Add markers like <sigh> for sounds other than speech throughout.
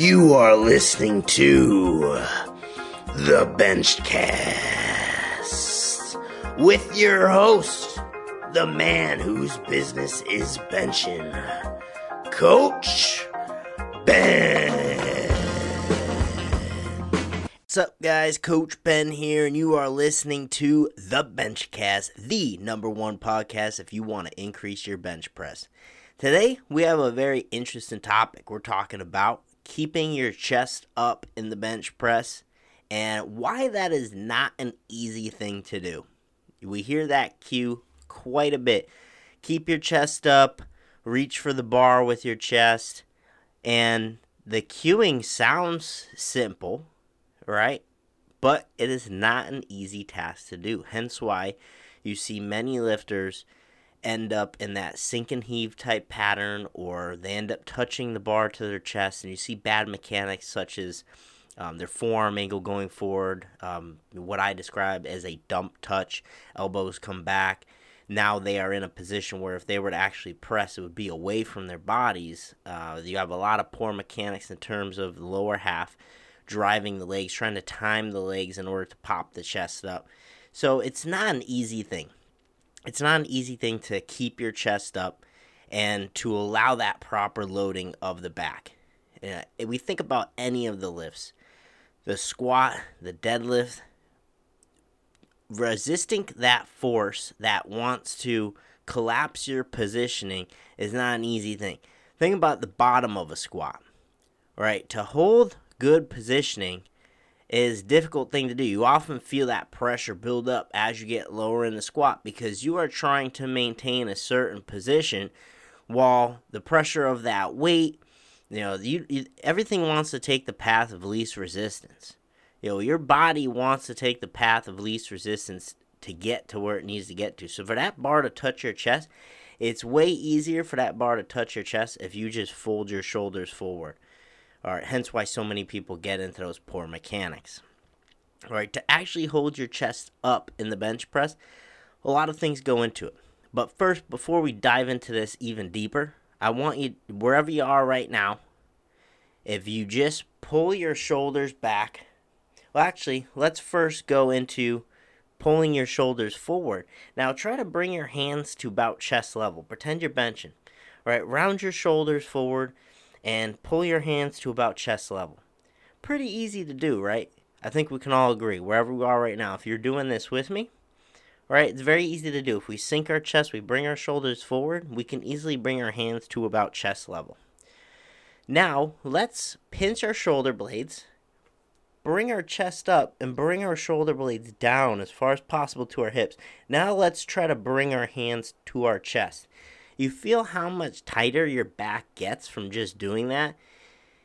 You are listening to the Benchcast with your host, the man whose business is benching, Coach Ben. What's up, guys? Coach Ben here, and you are listening to the Benchcast, the number one podcast if you want to increase your bench press. Today, we have a very interesting topic. We're talking about keeping your chest up in the bench press and why that is not an easy thing to do. We hear that cue quite a bit. Keep your chest up, reach for the bar with your chest, and the cueing sounds simple, right? But it is not an easy task to do. Hence why you see many lifters end up in that sink and heave type pattern or they end up touching the bar to their chest and you see bad mechanics such as um, their forearm angle going forward um, what i describe as a dump touch elbows come back. Now they are in a position where if they were to actually press it would be away from their bodies. Uh, you have a lot of poor mechanics in terms of the lower half driving the legs trying to time the legs in order to pop the chest up. So it's not an easy thing it's not an easy thing to keep your chest up and to allow that proper loading of the back. If we think about any of the lifts, the squat, the deadlift, resisting that force that wants to collapse your positioning is not an easy thing. Think about the bottom of a squat, right? To hold good positioning, is difficult thing to do. You often feel that pressure build up as you get lower in the squat because you are trying to maintain a certain position while the pressure of that weight, you know, you, you, everything wants to take the path of least resistance. You know, your body wants to take the path of least resistance to get to where it needs to get to. So for that bar to touch your chest, it's way easier for that bar to touch your chest if you just fold your shoulders forward. Right, hence why so many people get into those poor mechanics. All right, to actually hold your chest up in the bench press, a lot of things go into it. But first, before we dive into this even deeper, I want you, wherever you are right now, if you just pull your shoulders back. Well, actually, let's first go into pulling your shoulders forward. Now, try to bring your hands to about chest level. Pretend you're benching. All right, round your shoulders forward and pull your hands to about chest level. Pretty easy to do, right? I think we can all agree, wherever we are right now, if you're doing this with me, right, it's very easy to do. If we sink our chest, we bring our shoulders forward, we can easily bring our hands to about chest level. Now, let's pinch our shoulder blades, bring our chest up, and bring our shoulder blades down as far as possible to our hips. Now, let's try to bring our hands to our chest. You feel how much tighter your back gets from just doing that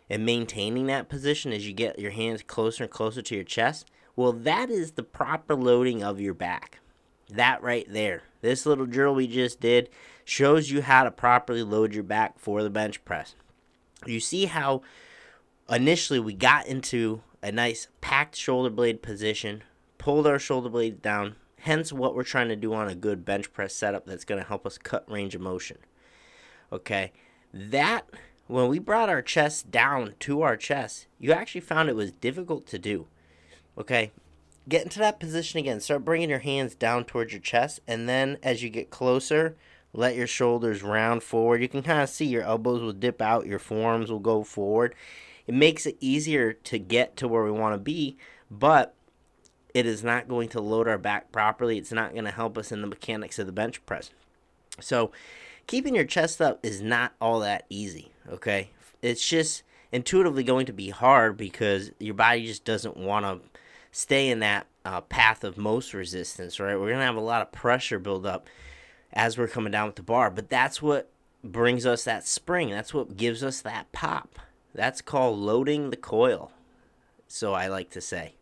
and maintaining that position as you get your hands closer and closer to your chest? Well, that is the proper loading of your back. That right there. This little drill we just did shows you how to properly load your back for the bench press. You see how initially we got into a nice packed shoulder blade position, pulled our shoulder blades down, Hence, what we're trying to do on a good bench press setup that's going to help us cut range of motion. Okay, that when we brought our chest down to our chest, you actually found it was difficult to do. Okay, get into that position again. Start bringing your hands down towards your chest, and then as you get closer, let your shoulders round forward. You can kind of see your elbows will dip out, your forearms will go forward. It makes it easier to get to where we want to be, but it is not going to load our back properly. It's not going to help us in the mechanics of the bench press. So, keeping your chest up is not all that easy, okay? It's just intuitively going to be hard because your body just doesn't want to stay in that uh, path of most resistance, right? We're going to have a lot of pressure build up as we're coming down with the bar, but that's what brings us that spring. That's what gives us that pop. That's called loading the coil. So I like to say.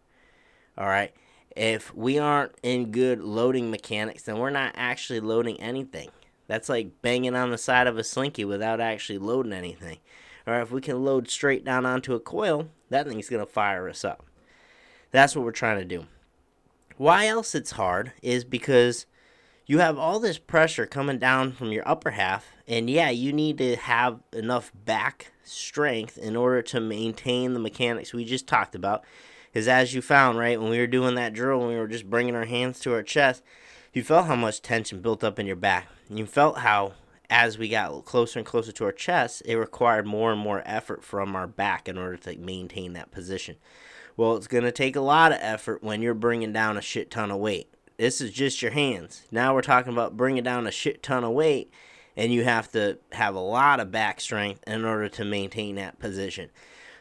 All right if we aren't in good loading mechanics, then we're not actually loading anything. That's like banging on the side of a slinky without actually loading anything. Or if we can load straight down onto a coil, that thing's going to fire us up. That's what we're trying to do. Why else it's hard is because you have all this pressure coming down from your upper half, and yeah, you need to have enough back strength in order to maintain the mechanics we just talked about. Because as you found, right, when we were doing that drill, when we were just bringing our hands to our chest, you felt how much tension built up in your back. You felt how, as we got closer and closer to our chest, it required more and more effort from our back in order to maintain that position. Well, it's going to take a lot of effort when you're bringing down a shit ton of weight. This is just your hands. Now we're talking about bringing down a shit ton of weight, and you have to have a lot of back strength in order to maintain that position.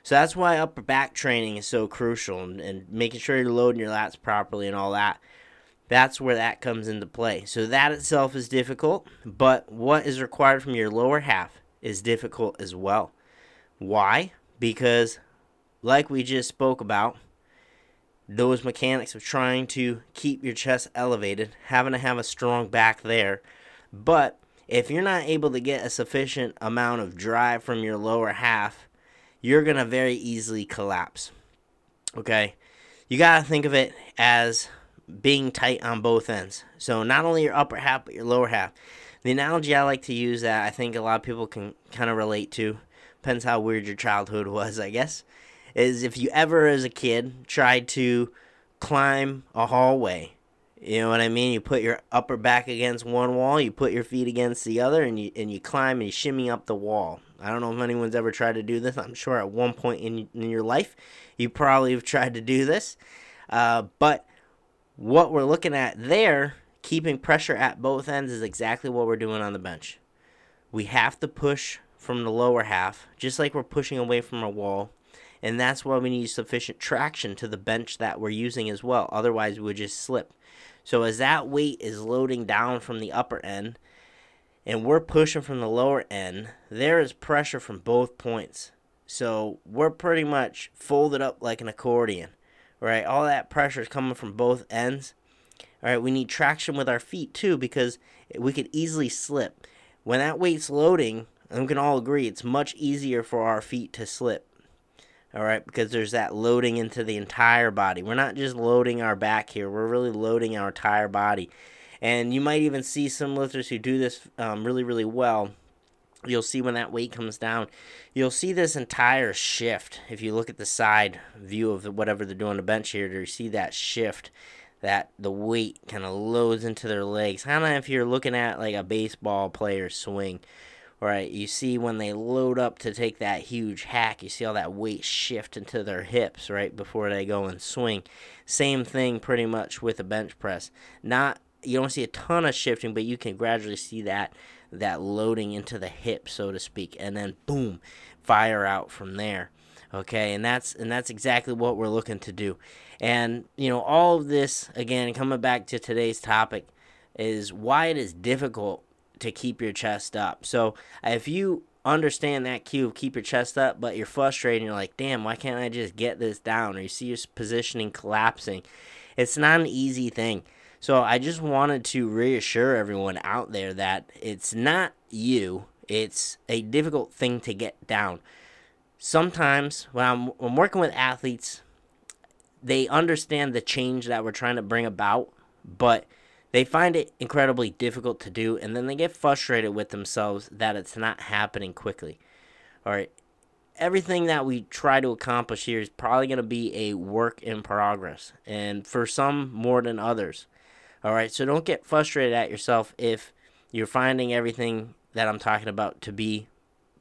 So that's why upper back training is so crucial and, and making sure you're loading your lats properly and all that. That's where that comes into play. So that itself is difficult, but what is required from your lower half is difficult as well. Why? Because, like we just spoke about, those mechanics of trying to keep your chest elevated, having to have a strong back there. But if you're not able to get a sufficient amount of drive from your lower half, you're going to very easily collapse. Okay? You got to think of it as being tight on both ends. So not only your upper half, but your lower half. The analogy I like to use that I think a lot of people can kind of relate to, depends how weird your childhood <laughs> was, I guess, is if you ever as a kid tried to climb a hallway. You know what I mean? You put your upper back against one wall, you put your feet against the other, and you and you climb and you shimmy up the wall. I don't know if anyone's ever tried to do this. I'm sure at one point in, in your life, you probably have tried to do this. Uh, but what we're looking at there, keeping pressure at both ends, is exactly what we're doing on the bench. We have to push from the lower half, just like we're pushing away from a wall. And that's why we need sufficient traction to the bench that we're using as well. Otherwise, we would just slip. So, as that weight is loading down from the upper end, and we're pushing from the lower end, there is pressure from both points. So we're pretty much folded up like an accordion, right? All that pressure is coming from both ends. All right, we need traction with our feet too because we could easily slip. When that weight's loading, and we can all agree it's much easier for our feet to slip. All right, because there's that loading into the entire body. We're not just loading our back here, we're really loading our entire body. And you might even see some lifters who do this um, really, really well. You'll see when that weight comes down, you'll see this entire shift. If you look at the side view of whatever they're doing the bench here, you see that shift that the weight kind of loads into their legs. Kind of if you're looking at like a baseball player swing, right? You see when they load up to take that huge hack, you see all that weight shift into their hips right before they go and swing. Same thing pretty much with a bench press. Not you don't see a ton of shifting, but you can gradually see that that loading into the hip, so to speak, and then boom, fire out from there. Okay, and that's and that's exactly what we're looking to do. And you know, all of this again, coming back to today's topic, is why it is difficult to keep your chest up. So if you understand that cue of keep your chest up, but you're frustrated and you're like, damn, why can't I just get this down? Or you see your positioning collapsing. It's not an easy thing. So I just wanted to reassure everyone out there that it's not you, it's a difficult thing to get down. Sometimes when I'm, when working with athletes, they understand the change that we're trying to bring about, but they find it incredibly difficult to do, and then they get frustrated with themselves that it's not happening quickly. All right, everything that we try to accomplish here is probably going to be a work in progress, and for some more than others. All right, so don't get frustrated at yourself if you're finding everything that I'm talking about to be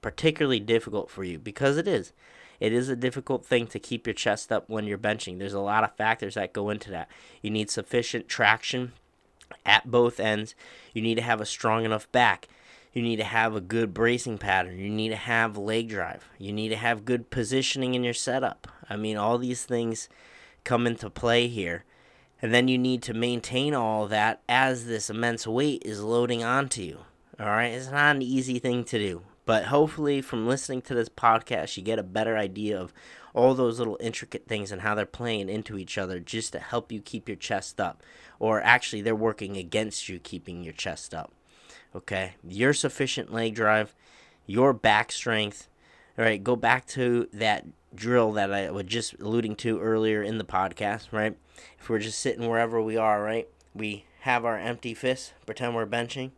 particularly difficult for you because it is. It is a difficult thing to keep your chest up when you're benching. There's a lot of factors that go into that. You need sufficient traction at both ends. You need to have a strong enough back. You need to have a good bracing pattern. You need to have leg drive. You need to have good positioning in your setup. I mean, all these things come into play here. And then you need to maintain all that as this immense weight is loading onto you. All right, it's not an easy thing to do. But hopefully, from listening to this podcast, you get a better idea of all those little intricate things and how they're playing into each other just to help you keep your chest up. Or actually, they're working against you keeping your chest up. Okay, your sufficient leg drive, your back strength. All right, go back to that drill that I was just alluding to earlier in the podcast, right? If we're just sitting wherever we are, right? We have our empty fists, pretend we're benching,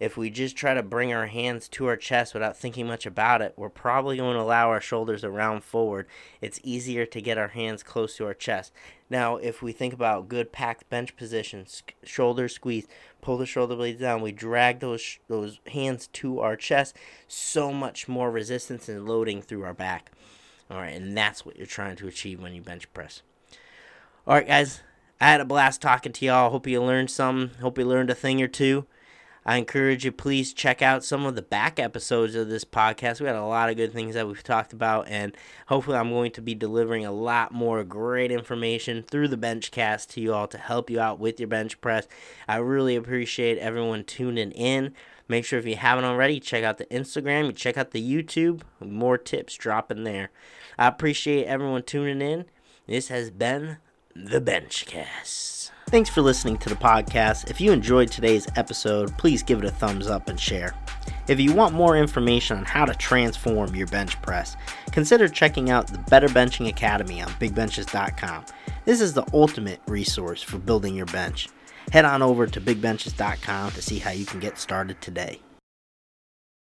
if we just try to bring our hands to our chest without thinking much about it, we're probably going to allow our shoulders to round forward. It's easier to get our hands close to our chest. Now, if we think about good packed bench positions, shoulders squeeze, pull the shoulder blades down, we drag those those hands to our chest, so much more resistance and loading through our back. All right, and that's what you're trying to achieve when you bench press. All right, guys, I had a blast talking to y'all. Hope you learned some. Hope you learned a thing or two. I encourage you, please check out some of the back episodes of this podcast. We had a lot of good things that we've talked about, and hopefully, I'm going to be delivering a lot more great information through the Benchcast to you all to help you out with your bench press. I really appreciate everyone tuning in. Make sure if you haven't already, check out the Instagram, you check out the YouTube. More tips dropping there. I appreciate everyone tuning in. This has been the Benchcast. Thanks for listening to the podcast. If you enjoyed today's episode, please give it a thumbs up and share. If you want more information on how to transform your bench press, consider checking out the Better Benching Academy on bigbenchas.com. This is the ultimate resource for building your bench. Head on over to bigbenchas.com to see how you can get started today.